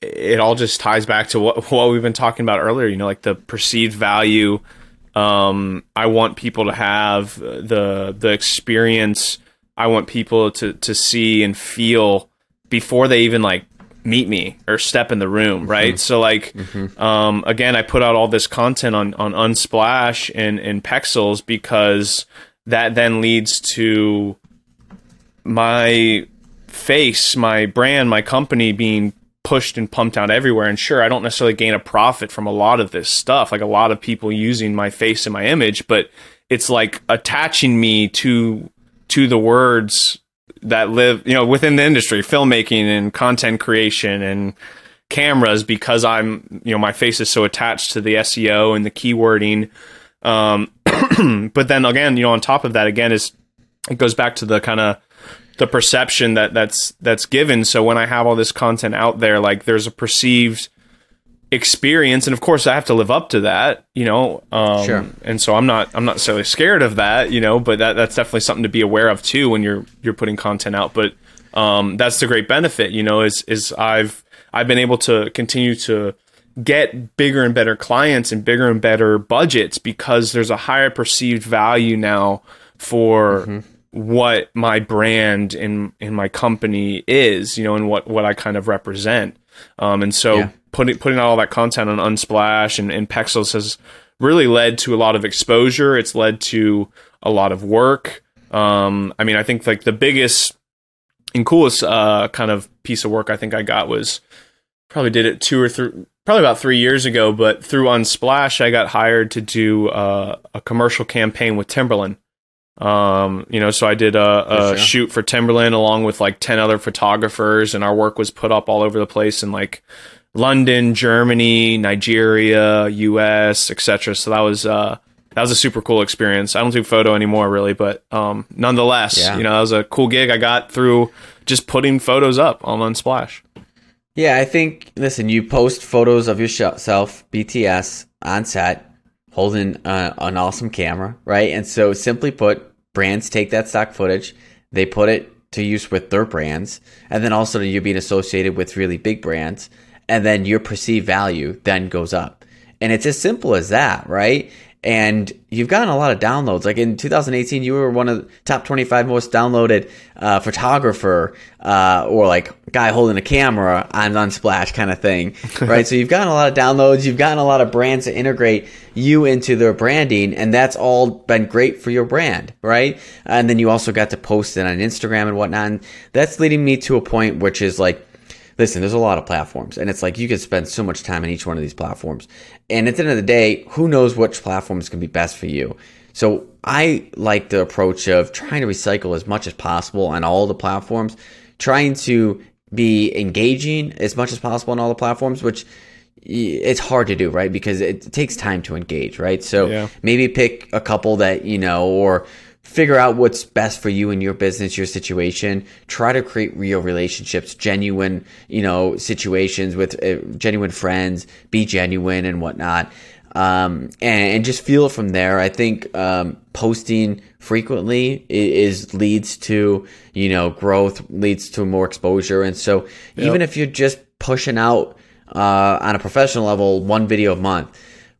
it all just ties back to what what we've been talking about earlier. You know, like the perceived value. Um, I want people to have the the experience. I want people to to see and feel before they even like meet me or step in the room, mm-hmm. right? Mm-hmm. So like, mm-hmm. um, again, I put out all this content on on Unsplash and and Pexels because that then leads to my face, my brand, my company being pushed and pumped out everywhere. And sure, I don't necessarily gain a profit from a lot of this stuff, like a lot of people using my face and my image, but it's like attaching me to to the words that live, you know, within the industry, filmmaking and content creation and cameras because I'm, you know, my face is so attached to the SEO and the keywording. Um, but then again, you know, on top of that, again, is it goes back to the kind of the perception that that's that's given. So when I have all this content out there, like there's a perceived experience and of course I have to live up to that, you know. Um, sure. and so I'm not I'm not necessarily scared of that, you know, but that, that's definitely something to be aware of too when you're you're putting content out. But um, that's the great benefit, you know, is is I've I've been able to continue to get bigger and better clients and bigger and better budgets because there's a higher perceived value now for mm-hmm. what my brand in in my company is, you know, and what what I kind of represent. Um, and so yeah. putting putting out all that content on Unsplash and, and Pexels has really led to a lot of exposure. It's led to a lot of work. Um, I mean, I think like the biggest and coolest uh, kind of piece of work I think I got was probably did it two or three, probably about three years ago. But through Unsplash, I got hired to do uh, a commercial campaign with Timberland. Um, you know, so I did a, a sure. shoot for Timberland along with like ten other photographers, and our work was put up all over the place in like London, Germany, Nigeria, U.S., etc. So that was uh, that was a super cool experience. I don't do photo anymore really, but um, nonetheless, yeah. you know, that was a cool gig I got through just putting photos up on Unsplash. Yeah, I think. Listen, you post photos of yourself, BTS on set, holding uh, an awesome camera, right? And so, simply put, brands take that stock footage, they put it to use with their brands, and then also you're being associated with really big brands, and then your perceived value then goes up. And it's as simple as that, right? And you've gotten a lot of downloads. Like in 2018, you were one of the top 25 most downloaded uh, photographer uh, or like guy holding a camera on Unsplash kind of thing, right? so you've gotten a lot of downloads. You've gotten a lot of brands to integrate you into their branding, and that's all been great for your brand, right? And then you also got to post it on Instagram and whatnot. And that's leading me to a point which is like listen, there's a lot of platforms, and it's like you could spend so much time in each one of these platforms. And at the end of the day, who knows which platform is going to be best for you? So I like the approach of trying to recycle as much as possible on all the platforms, trying to be engaging as much as possible on all the platforms, which it's hard to do, right? Because it takes time to engage, right? So yeah. maybe pick a couple that, you know, or figure out what's best for you and your business, your situation. Try to create real relationships, genuine, you know, situations with uh, genuine friends. Be genuine and whatnot, um, and, and, just feel it from there. I think um, posting frequently is, leads to you know growth, leads to more exposure, and so yep. even if you're just pushing out uh, on a professional level one video a month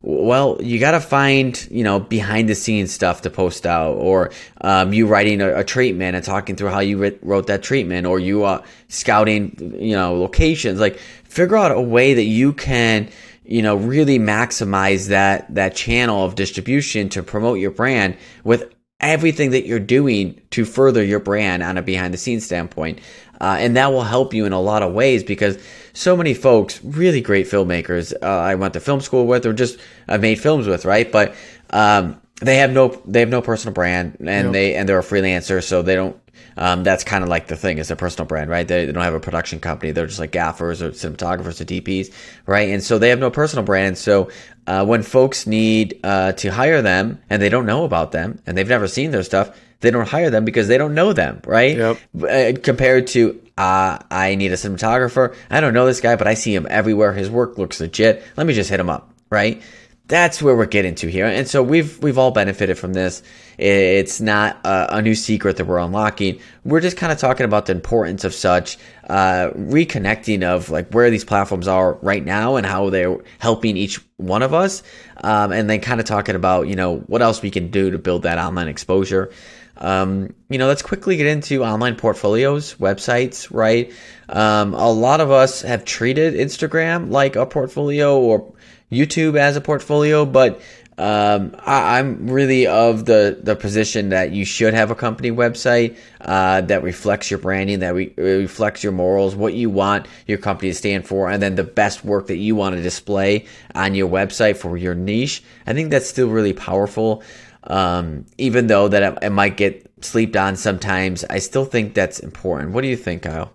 well, you got to find, you know, behind the scenes stuff to post out, or um, you writing a, a, treatment and talking through how you writ- wrote that treatment, or you uh, scouting, you know, locations. Like, figure out a way that you can, you know, really maximize that that channel of distribution to promote your brand with everything that you're doing to further your brand on a behind the scenes standpoint. Uh, and that will help you in a lot of ways because so many folks, really great filmmakers, uh, I went to film school with or just uh, made films with, right? But um, they have no they have no personal brand and yep. they and they're a freelancer, so they don't. Um, that's kind of like the thing is a personal brand, right? They, they, don't have a production company. They're just like gaffers or cinematographers or DPs, right? And so they have no personal brand. So uh, when folks need uh, to hire them and they don't know about them and they've never seen their stuff, they don't hire them because they don't know them, right? Yep. Uh, compared to, uh, I need a cinematographer. I don't know this guy, but I see him everywhere. His work looks legit. Let me just hit him up, right? That's where we're getting to here, and so we've we've all benefited from this. It's not a, a new secret that we're unlocking. We're just kind of talking about the importance of such uh, reconnecting of like where these platforms are right now and how they're helping each one of us, um, and then kind of talking about you know what else we can do to build that online exposure. Um, you know, let's quickly get into online portfolios, websites, right? Um, a lot of us have treated Instagram like a portfolio or YouTube as a portfolio, but um, I, am really of the, the position that you should have a company website uh, that reflects your branding, that re- reflects your morals, what you want your company to stand for, and then the best work that you want to display on your website for your niche. I think that's still really powerful. Um, even though that it, it might get slept on sometimes, I still think that's important. What do you think, Kyle?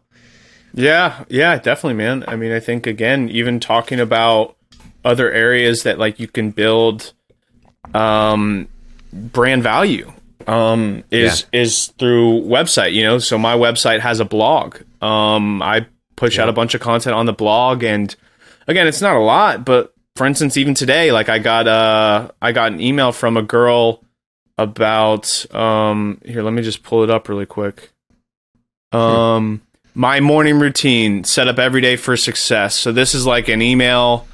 Yeah, yeah, definitely, man. I mean, I think again, even talking about other areas that like you can build um, brand value um, is yeah. is through website. You know, so my website has a blog. Um, I push yeah. out a bunch of content on the blog, and again, it's not a lot, but for instance, even today, like I got uh I got an email from a girl about um here, let me just pull it up really quick. Um my morning routine set up every day for success. So this is like an email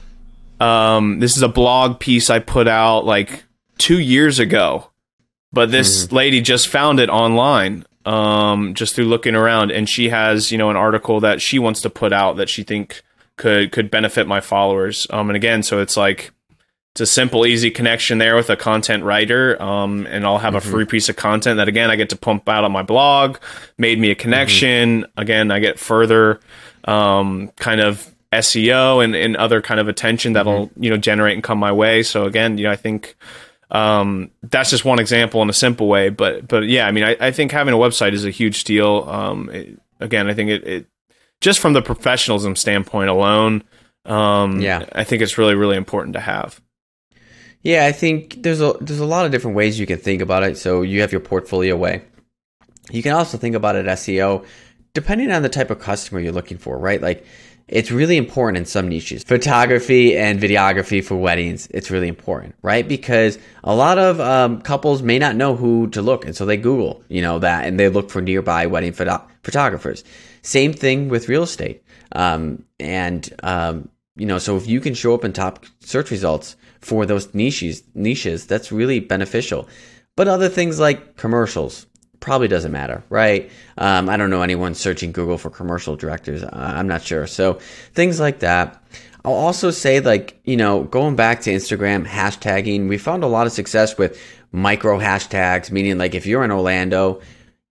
um, this is a blog piece I put out like two years ago, but this mm-hmm. lady just found it online um, just through looking around, and she has you know an article that she wants to put out that she think could could benefit my followers. Um, and again, so it's like it's a simple, easy connection there with a content writer. Um, and I'll have mm-hmm. a free piece of content that again I get to pump out on my blog. Made me a connection. Mm-hmm. Again, I get further um, kind of SEO and, and other kind of attention that'll mm-hmm. you know generate and come my way. So again, you know I think um, that's just one example in a simple way. But but yeah, I mean I, I think having a website is a huge deal. Um, it, again, I think it, it just from the professionalism standpoint alone. Um, yeah, I think it's really really important to have. Yeah, I think there's a there's a lot of different ways you can think about it. So you have your portfolio way. You can also think about it SEO, depending on the type of customer you're looking for, right? Like it's really important in some niches. Photography and videography for weddings, it's really important, right? Because a lot of um, couples may not know who to look, and so they Google, you know, that, and they look for nearby wedding photo- photographers. Same thing with real estate, um, and um, you know, so if you can show up in top search results for those niches, niches, that's really beneficial. But other things like commercials, probably doesn't matter, right? Um, I don't know anyone searching Google for commercial directors. I'm not sure. So things like that. I'll also say, like, you know, going back to Instagram, hashtagging, we found a lot of success with micro hashtags, meaning like if you're in Orlando,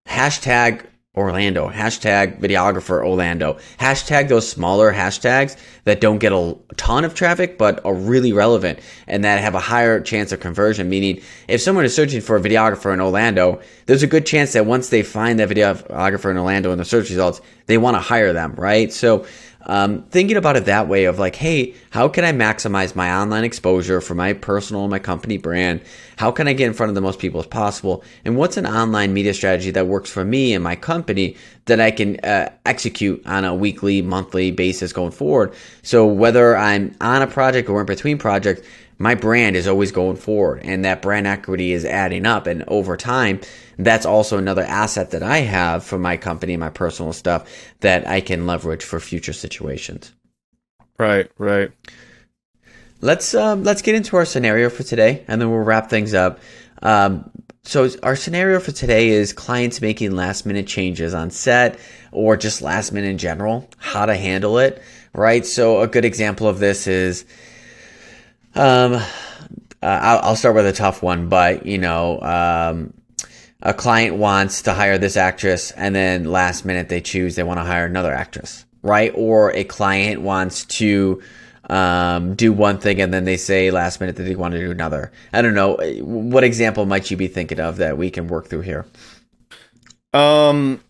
hashtag Orlando, hashtag videographer Orlando, hashtag those smaller hashtags that don't get a ton of traffic but are really relevant and that have a higher chance of conversion. Meaning, if someone is searching for a videographer in Orlando, there's a good chance that once they find that videographer in Orlando in the search results, they want to hire them, right? So um, thinking about it that way of like, hey, how can I maximize my online exposure for my personal and my company brand? How can I get in front of the most people as possible? And what's an online media strategy that works for me and my company that I can uh, execute on a weekly, monthly basis going forward? So whether I'm on a project or in between projects, my brand is always going forward and that brand equity is adding up. And over time, that's also another asset that I have for my company, my personal stuff that I can leverage for future situations. Right, right. Let's um, let's get into our scenario for today, and then we'll wrap things up. Um, so our scenario for today is clients making last minute changes on set or just last minute in general. How to handle it, right? So a good example of this is, um, uh, I'll, I'll, start with a tough one, but you know, um, a client wants to hire this actress and then last minute they choose they want to hire another actress, right? Or a client wants to um, do one thing and then they say last minute that they want to do another. I don't know. What example might you be thinking of that we can work through here? Um,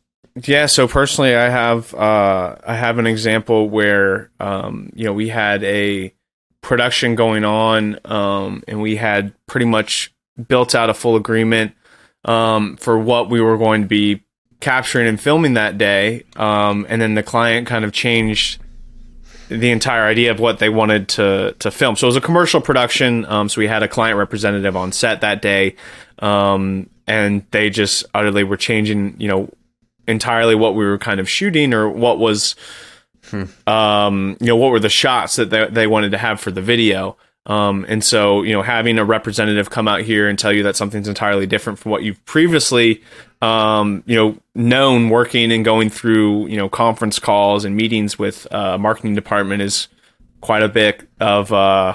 yeah. So personally, I have uh, I have an example where um, you know we had a production going on, um, and we had pretty much built out a full agreement um, for what we were going to be capturing and filming that day. Um, and then the client kind of changed the entire idea of what they wanted to to film. So it was a commercial production. Um, so we had a client representative on set that day, um, and they just utterly were changing, you know, entirely what we were kind of shooting or what was, hmm. um, you know, what were the shots that they, they wanted to have for the video. Um, and so, you know, having a representative come out here and tell you that something's entirely different from what you've previously, um, you know, known working and going through, you know, conference calls and meetings with uh, marketing department is quite a bit of, uh,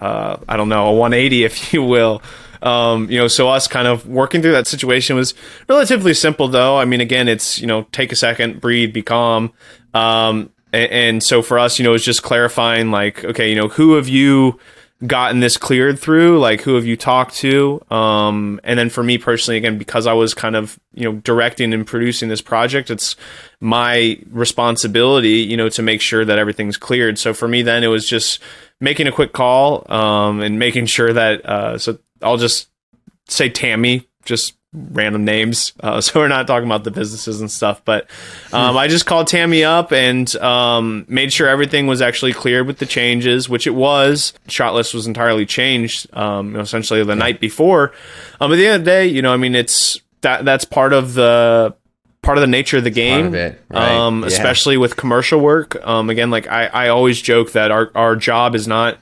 uh, I don't know, a 180, if you will. Um, you know, so us kind of working through that situation was relatively simple, though. I mean, again, it's you know, take a second, breathe, be calm. Um, and, and so for us, you know, it's just clarifying like, okay, you know, who have you gotten this cleared through? Like, who have you talked to? Um, and then for me personally, again, because I was kind of, you know, directing and producing this project, it's my responsibility, you know, to make sure that everything's cleared. So for me, then it was just making a quick call, um, and making sure that, uh, so I'll just say Tammy, just random names. Uh, so we're not talking about the businesses and stuff, but um, I just called Tammy up and um, made sure everything was actually cleared with the changes, which it was. Shot list was entirely changed, um, you know, essentially the yeah. night before. Um, at the end of the day, you know, I mean, it's that that's part of the part of the nature of the game. Of it, right? um, Yeah. especially with commercial work. Um, again, like I, I always joke that our our job is not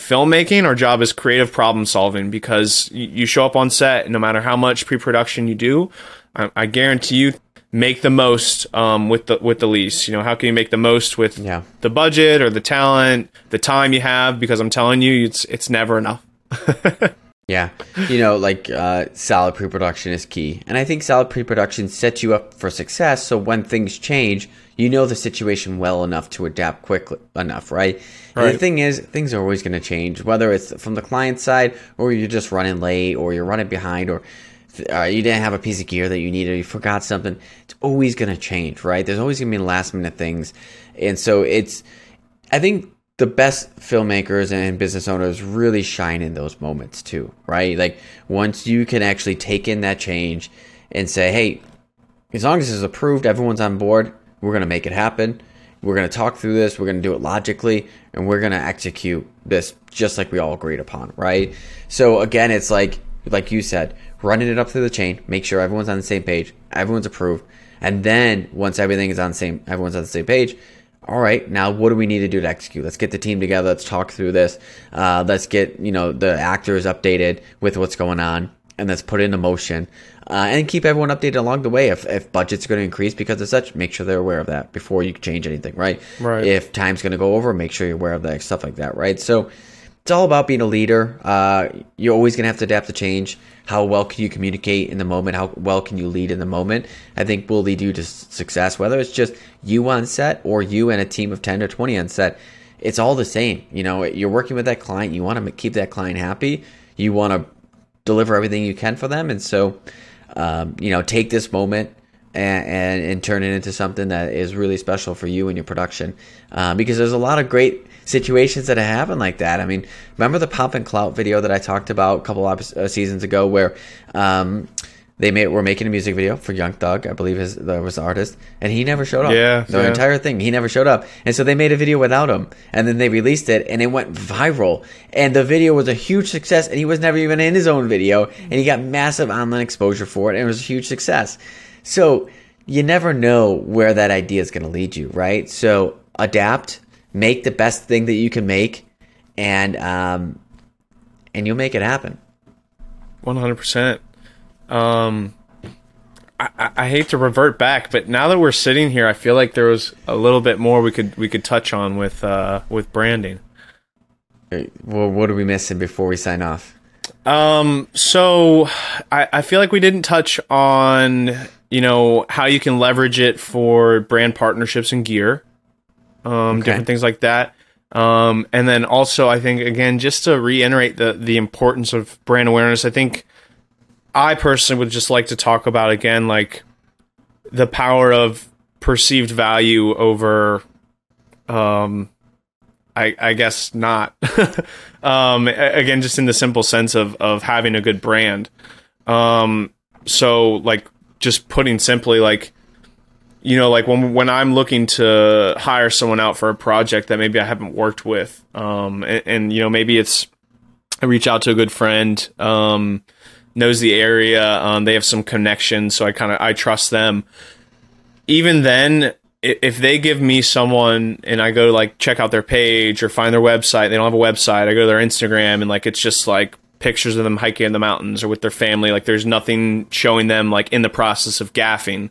filmmaking. Our job is creative problem solving because you, show up on set, no matter how much pre production you do, I, I guarantee you make the most um, with the with the least. You know, how can you make the most with Yeah. the budget or the talent, the time you have? Because I'm telling you, it's it's never enough. Yeah. You know, like uh, solid pre production is key. And I think solid pre production sets you up for success. So when things change, you know the situation well enough to adapt quickly enough, right? And the thing is, things are always going to change, whether it's from the client side or you're just running late or you're running behind or uh, you didn't have a piece of gear that you needed, or you forgot something. It's always going to change, right? There's always going to be last minute things. And so it's, I think the best filmmakers and business owners really shine in those moments too, right? Like once you can actually take in that change and say, hey, as long as it's approved, everyone's on board, we're going to make it happen. We're going to talk through this, we're going to do it logically, and we're going to execute this just like we all agreed upon, right? So again, it's like like you said, running it up through the chain, make sure everyone's on the same page, everyone's approved, and then once everything is on the same everyone's on the same page, all right, now what do we need to do to execute? Let's get the team together. Let's talk through this. Uh, let's get you know the actors updated with what's going on, and let's put it into motion, uh, and keep everyone updated along the way. If if budget's going to increase because of such, make sure they're aware of that before you change anything, right? Right. If time's going to go over, make sure you're aware of that stuff like that, right? So it's all about being a leader. Uh, you're always going to have to adapt to change. How well can you communicate in the moment? How well can you lead in the moment? I think will lead you to success. Whether it's just you on set or you and a team of 10 or 20 on set, it's all the same. You know, you're working with that client. You want to keep that client happy. You want to deliver everything you can for them. And so, um, you know, take this moment and, and, and turn it into something that is really special for you and your production. Uh, because there's a lot of great situations that have happened like that. I mean, remember the Pomp and Clout video that I talked about a couple of uh, seasons ago where um, they made, were making a music video for Young Thug, I believe his, that was the artist, and he never showed up. Yeah, The yeah. entire thing, he never showed up. And so they made a video without him, and then they released it, and it went viral. And the video was a huge success, and he was never even in his own video, and he got massive online exposure for it, and it was a huge success. So you never know where that idea is going to lead you, right? So adapt, make the best thing that you can make, and um, and you'll make it happen. One hundred percent. Um, I, I I hate to revert back, but now that we're sitting here, I feel like there was a little bit more we could we could touch on with uh with branding. Well, what are we missing before we sign off? Um, so I, I feel like we didn't touch on you know how you can leverage it for brand partnerships and gear, um, different things like that. Um, and then also I think again just to reiterate the the importance of brand awareness. I think I personally would just like to talk about again like the power of perceived value over um I, I guess not. um, again, just in the simple sense of of having a good brand. Um, so like just putting simply, like you know, like when when I'm looking to hire someone out for a project that maybe I haven't worked with, um, and, and you know maybe it's I reach out to a good friend, um, knows the area, um, they have some connections, so I kind of I trust them. Even then, if they give me someone and I go to like check out their page or find their website, they don't have a website. I go to their Instagram and like it's just like pictures of them hiking in the mountains or with their family. Like there's nothing showing them like in the process of gaffing.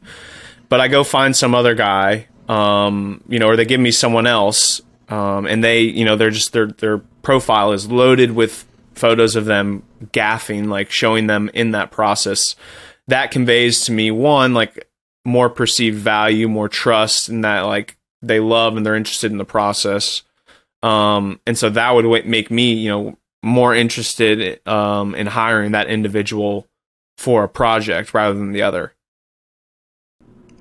But I go find some other guy, um, you know, or they give me someone else, um, and they, you know, they're just their their profile is loaded with photos of them gaffing, like showing them in that process. That conveys to me one like more perceived value, more trust, and that like they love and they're interested in the process. Um, and so that would make me, you know, more interested um, in hiring that individual for a project rather than the other.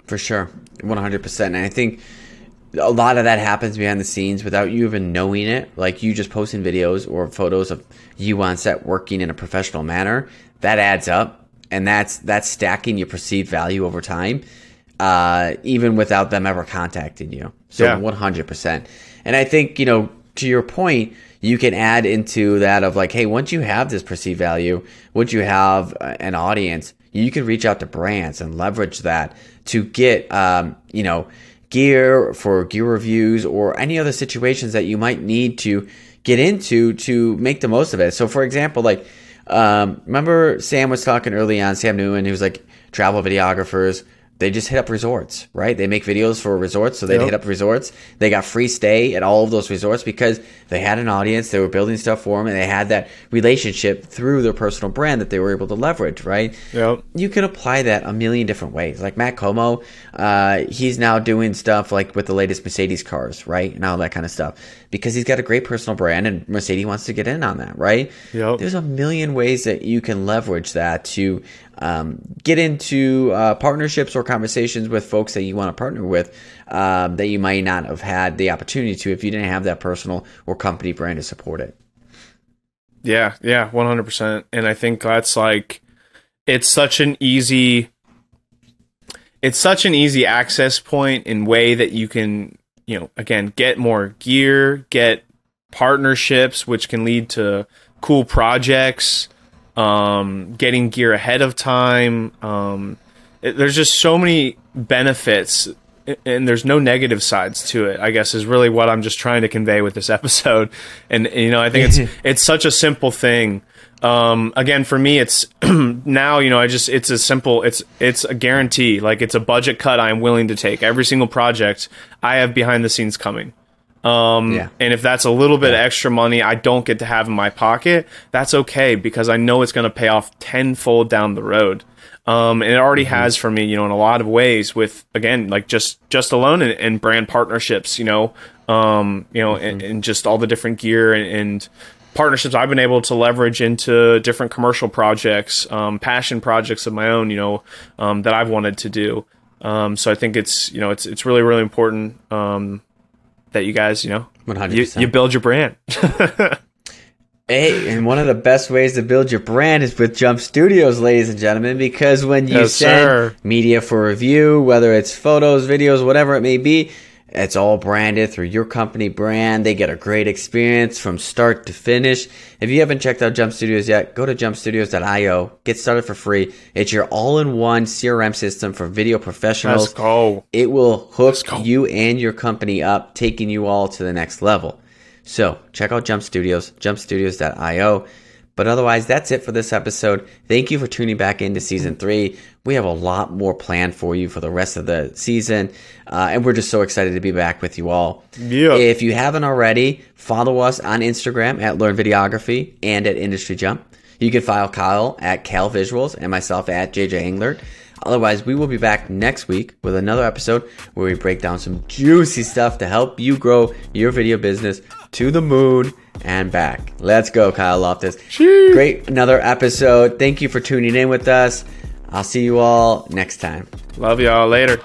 For sure, one hundred percent. And I think a lot of that happens behind the scenes without you even knowing it. Like you just posting videos or photos of you on set working in a professional manner. That adds up, and that's that's stacking your perceived value over time, uh, even without them ever contacting you. So one hundred percent. And I think you know to your point, you can add into that of like, hey, once you have this perceived value, once you have uh, an audience, you can reach out to brands and leverage that to get, um, you know, gear for gear reviews or any other situations that you might need to get into to make the most of it. So, for example, like, um, remember Sam was talking early on, Sam Newman, he was like, travel videographers they just hit up resorts, right? They make videos for resorts, so they yep. hit up resorts. They got free stay at all of those resorts because they had an audience. They were building stuff for them, and they had that relationship through their personal brand that they were able to leverage, right? Yep. You can apply that a million different ways. Like Matt Komo, uh, he's now doing stuff like with the latest Mercedes cars, right, and all that kind of stuff because he's got a great personal brand, and Mercedes wants to get in on that, right? Yep. There's a million ways that you can leverage that to um, get into uh, partnerships or conversations with folks that you want to partner with um, that you might not have had the opportunity to if you didn't have that personal or company brand to support it. Yeah, yeah, 100%. And I think that's like, it's such an easy, it's such an easy access point in way that you can, you know, again, get more gear, get partnerships, which can lead to cool projects um, getting gear ahead of time. Um, it, there's just so many benefits, and there's no negative sides to it. I guess is really what I'm just trying to convey with this episode. And, you know, I think it's it's such a simple thing. Um, again, for me, it's now you know I just it's a simple it's it's a guarantee. Like it's a budget cut I'm willing to take. Every single project I have behind the scenes coming. Um, yeah. And if that's a little bit yeah. extra money I don't get to have in my pocket, that's okay because I know it's going to pay off tenfold down the road. Um, and it already mm-hmm. has for me, you know, in a lot of ways with, again, like just, just alone and, and brand partnerships, you know, um, you know, mm-hmm. and, and, just all the different gear and, and, partnerships I've been able to leverage into different commercial projects, um, passion projects of my own, you know, um, that I've wanted to do. Um, so I think it's, you know, it's, it's really, really important, um, that you guys, you know, 100%. You, you build your brand. Hey, and one of the best ways to build your brand is with Jump Studios, ladies and gentlemen, because when you yes, send sir. media for review, whether it's photos, videos, whatever it may be, it's all branded through your company brand. They get a great experience from start to finish. If you haven't checked out Jump Studios yet, go to jumpstudios.io. Get started for free. It's your all-in-one CRM system for video professionals. Let's go. It will hook you and your company up, taking you all to the next level. So check out Jump Studios, jumpstudios.io. But otherwise, that's it for this episode. Thank you for tuning back into season three. We have a lot more planned for you for the rest of the season. Uh, and we're just so excited to be back with you all. Yeah. If you haven't already, follow us on Instagram at Learn Videography and at Industry Jump. You can follow Kyle at Cal Visuals and myself at JJ Englert. Otherwise, we will be back next week with another episode where we break down some juicy stuff to help you grow your video business to the moon and back. Let's go, Kyle Loftus. Jeez. Great, another episode. Thank you for tuning in with us. I'll see you all next time. Love y'all later.